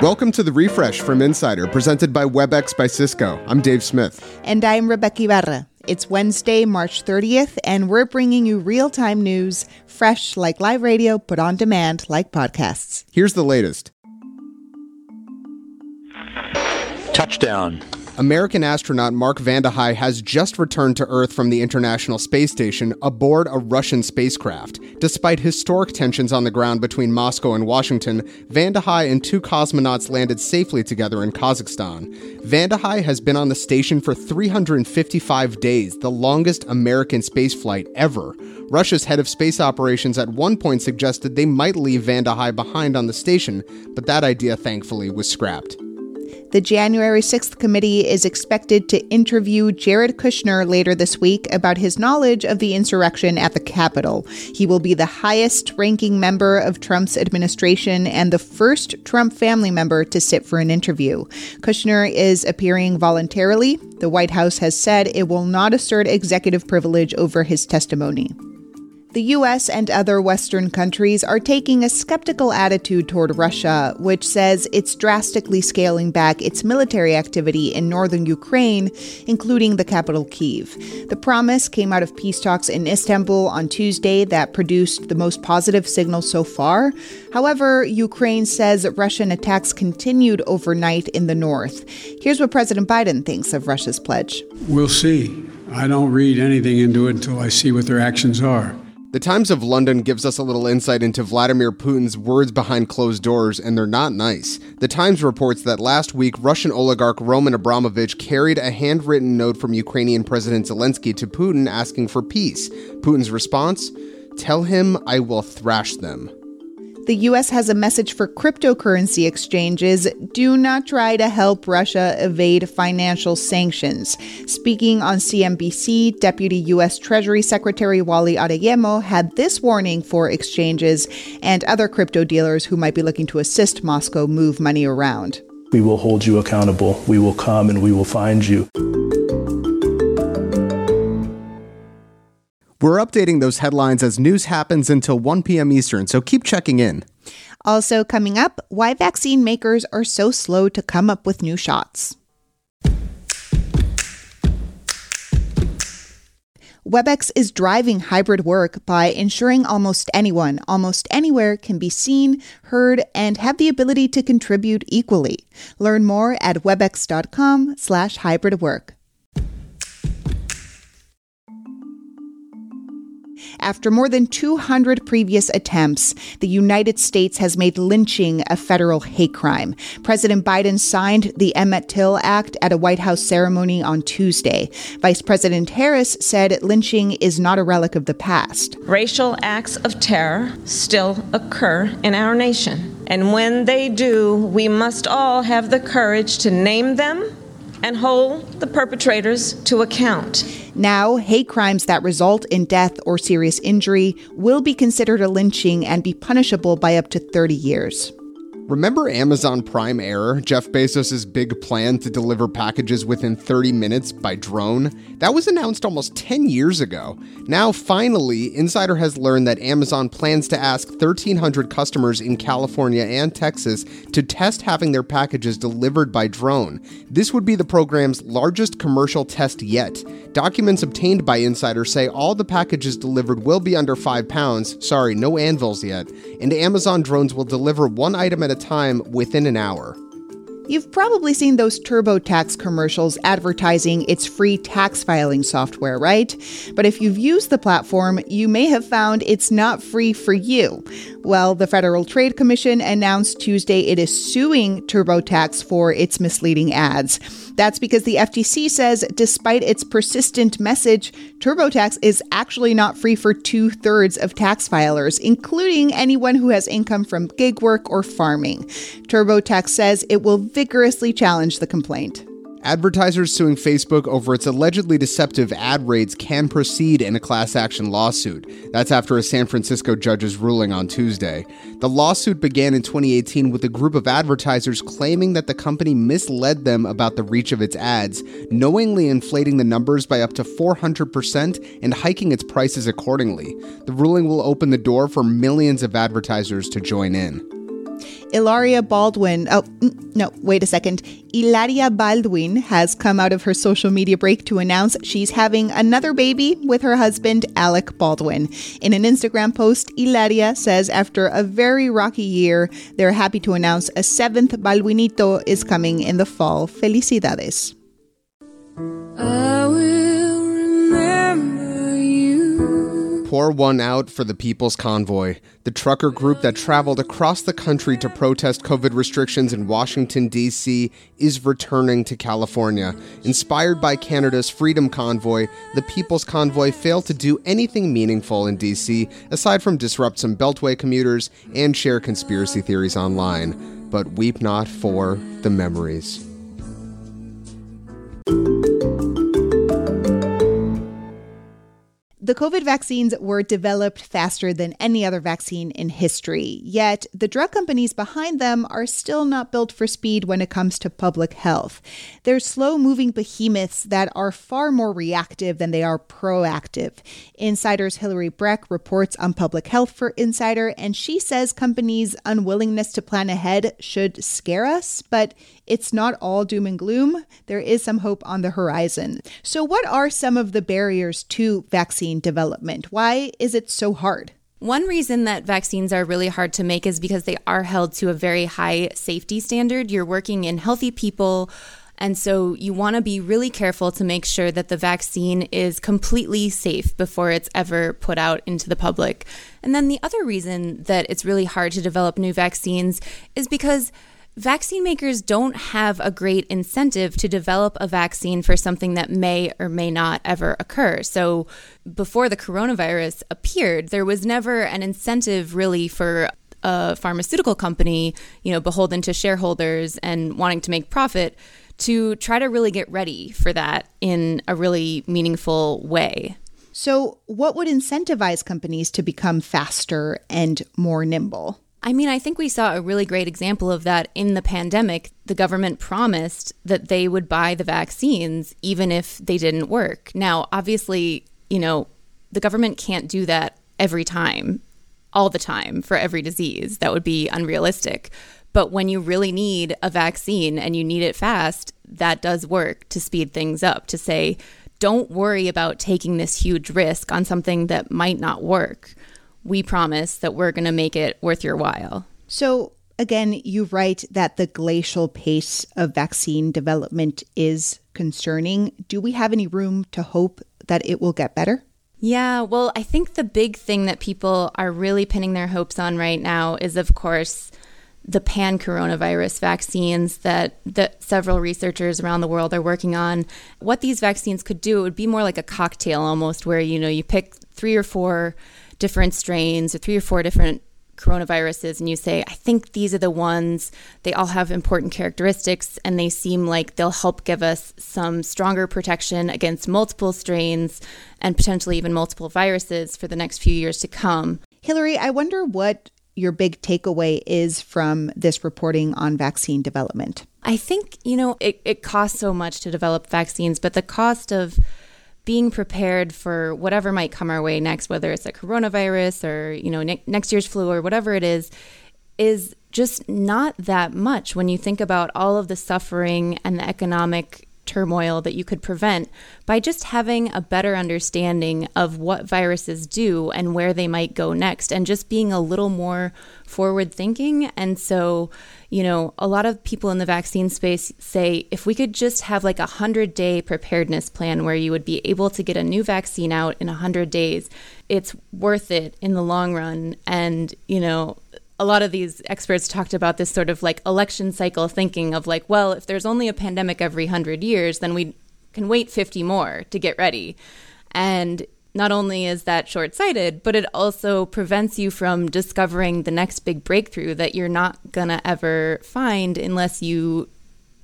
Welcome to the refresh from Insider, presented by WebEx by Cisco. I'm Dave Smith. And I'm Rebeca Ibarra. It's Wednesday, March 30th, and we're bringing you real time news, fresh like live radio, but on demand like podcasts. Here's the latest Touchdown. American astronaut Mark Vande Hei has just returned to Earth from the International Space Station aboard a Russian spacecraft. Despite historic tensions on the ground between Moscow and Washington, Vande Hei and two cosmonauts landed safely together in Kazakhstan. Vande Hei has been on the station for 355 days, the longest American spaceflight ever. Russia's head of space operations at one point suggested they might leave Vande Hei behind on the station, but that idea thankfully was scrapped. The January 6th committee is expected to interview Jared Kushner later this week about his knowledge of the insurrection at the Capitol. He will be the highest ranking member of Trump's administration and the first Trump family member to sit for an interview. Kushner is appearing voluntarily. The White House has said it will not assert executive privilege over his testimony. The US and other Western countries are taking a skeptical attitude toward Russia, which says it's drastically scaling back its military activity in northern Ukraine, including the capital Kiev. The promise came out of peace talks in Istanbul on Tuesday that produced the most positive signal so far. However, Ukraine says Russian attacks continued overnight in the north. Here's what President Biden thinks of Russia's pledge. We'll see. I don't read anything into it until I see what their actions are. The Times of London gives us a little insight into Vladimir Putin's words behind closed doors, and they're not nice. The Times reports that last week, Russian oligarch Roman Abramovich carried a handwritten note from Ukrainian President Zelensky to Putin asking for peace. Putin's response? Tell him I will thrash them. The US has a message for cryptocurrency exchanges do not try to help Russia evade financial sanctions. Speaking on CNBC, Deputy US Treasury Secretary Wally Adeyemo had this warning for exchanges and other crypto dealers who might be looking to assist Moscow move money around. We will hold you accountable. We will come and we will find you. We're updating those headlines as news happens until 1 p.m. Eastern, so keep checking in. Also, coming up, why vaccine makers are so slow to come up with new shots. WebEx is driving hybrid work by ensuring almost anyone, almost anywhere can be seen, heard, and have the ability to contribute equally. Learn more at webex.com slash hybrid work. After more than 200 previous attempts, the United States has made lynching a federal hate crime. President Biden signed the Emmett Till Act at a White House ceremony on Tuesday. Vice President Harris said lynching is not a relic of the past. Racial acts of terror still occur in our nation. And when they do, we must all have the courage to name them and hold the perpetrators to account. Now, hate crimes that result in death or serious injury will be considered a lynching and be punishable by up to 30 years. Remember Amazon Prime Air, Jeff Bezos' big plan to deliver packages within 30 minutes by drone? That was announced almost 10 years ago. Now, finally, Insider has learned that Amazon plans to ask 1,300 customers in California and Texas to test having their packages delivered by drone. This would be the program's largest commercial test yet. Documents obtained by Insider say all the packages delivered will be under 5 pounds, sorry, no anvils yet, and Amazon drones will deliver one item at a time within an hour. You've probably seen those TurboTax commercials advertising its free tax filing software, right? But if you've used the platform, you may have found it's not free for you. Well, the Federal Trade Commission announced Tuesday it is suing TurboTax for its misleading ads. That's because the FTC says, despite its persistent message, TurboTax is actually not free for two thirds of tax filers, including anyone who has income from gig work or farming. TurboTax says it will vigorously challenged the complaint. Advertisers suing Facebook over its allegedly deceptive ad raids can proceed in a class action lawsuit. That's after a San Francisco judge's ruling on Tuesday. The lawsuit began in 2018 with a group of advertisers claiming that the company misled them about the reach of its ads, knowingly inflating the numbers by up to 400% and hiking its prices accordingly. The ruling will open the door for millions of advertisers to join in. Hilaria Baldwin, oh, mm, no, wait a second. Hilaria Baldwin has come out of her social media break to announce she's having another baby with her husband, Alec Baldwin. In an Instagram post, Hilaria says after a very rocky year, they're happy to announce a seventh Baldwinito is coming in the fall. Felicidades. Pour one out for the People's Convoy, the trucker group that traveled across the country to protest COVID restrictions in Washington, D.C., is returning to California. Inspired by Canada's Freedom Convoy, the People's Convoy failed to do anything meaningful in D.C. aside from disrupt some Beltway commuters and share conspiracy theories online. But weep not for the memories. The COVID vaccines were developed faster than any other vaccine in history, yet the drug companies behind them are still not built for speed when it comes to public health. They're slow moving behemoths that are far more reactive than they are proactive. Insider's Hilary Brueck reports on public health for Insider, and she says companies' unwillingness to plan ahead should scare us, but it's not all doom and gloom. There is some hope on the horizon. So, what are some of the barriers to vaccine development? Why is it so hard? One reason that vaccines are really hard to make is because they are held to a very high safety standard. You're working in healthy people. And so you want to be really careful to make sure that the vaccine is completely safe before it's ever put out into the public. And then the other reason that it's really hard to develop new vaccines is because vaccine makers don't have a great incentive to develop a vaccine for something that may or may not ever occur. So, before the coronavirus appeared, there was never an incentive really for a pharmaceutical company, you know, beholden to shareholders and wanting to make profit to try to really get ready for that in a really meaningful way. So, what would incentivize companies to become faster and more nimble? I mean, I think we saw a really great example of that in the pandemic. The government promised that they would buy the vaccines even if they didn't work. Now, obviously, you know, the government can't do that every time, all the time for every disease. That would be unrealistic. But when you really need a vaccine and you need it fast, that does work to speed things up, to say, don't worry about taking this huge risk on something that might not work we promise that we're going to make it worth your while. So, again, you write that the glacial pace of vaccine development is concerning. Do we have any room to hope that it will get better? Yeah, well, I think the big thing that people are really pinning their hopes on right now is, of course, the pan coronavirus vaccines that, that several researchers around the world are working on. What these vaccines could do, it would be more like a cocktail almost, where you know you pick three or four different strains or three or four different coronaviruses and you say, I think these are the ones, they all have important characteristics and they seem like they'll help give us some stronger protection against multiple strains and potentially even multiple viruses for the next few years to come. Hilary, I wonder what your big takeaway is from this reporting on vaccine development. I think, you know, it, it costs so much to develop vaccines, but the cost of being prepared for whatever might come our way next, whether it's a coronavirus or you know ne- next year's flu or whatever it is, is just not that much when you think about all of the suffering and the economic turmoil that you could prevent by just having a better understanding of what viruses do and where they might go next and just being a little more forward thinking. And so, you know, a lot of people in the vaccine space say if we could just have like a 100 day preparedness plan where you would be able to get a new vaccine out in 100 days, it's worth it in the long run. And, you know, a lot of these experts talked about this sort of like election cycle thinking of like, well, if there's only a pandemic every 100 years, then we can wait 50 more to get ready. And not only is that short sighted, but it also prevents you from discovering the next big breakthrough that you're not going to ever find unless you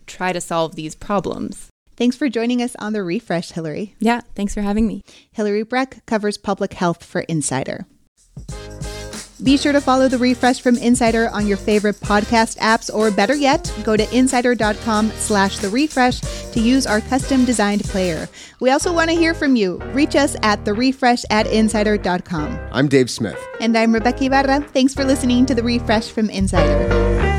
try to solve these problems. Thanks for joining us on the refresh, Hilary. Yeah, thanks for having me. Hilary Brueck covers public health for Insider. Be sure to follow The Refresh from Insider on your favorite podcast apps, or better yet, go to insider.com slash The Refresh to use our custom designed player. We also want to hear from you. Reach us at The Refresh at insider.com. I'm Dave Smith. And I'm Rebeca Ibarra. Thanks for listening to The Refresh from Insider.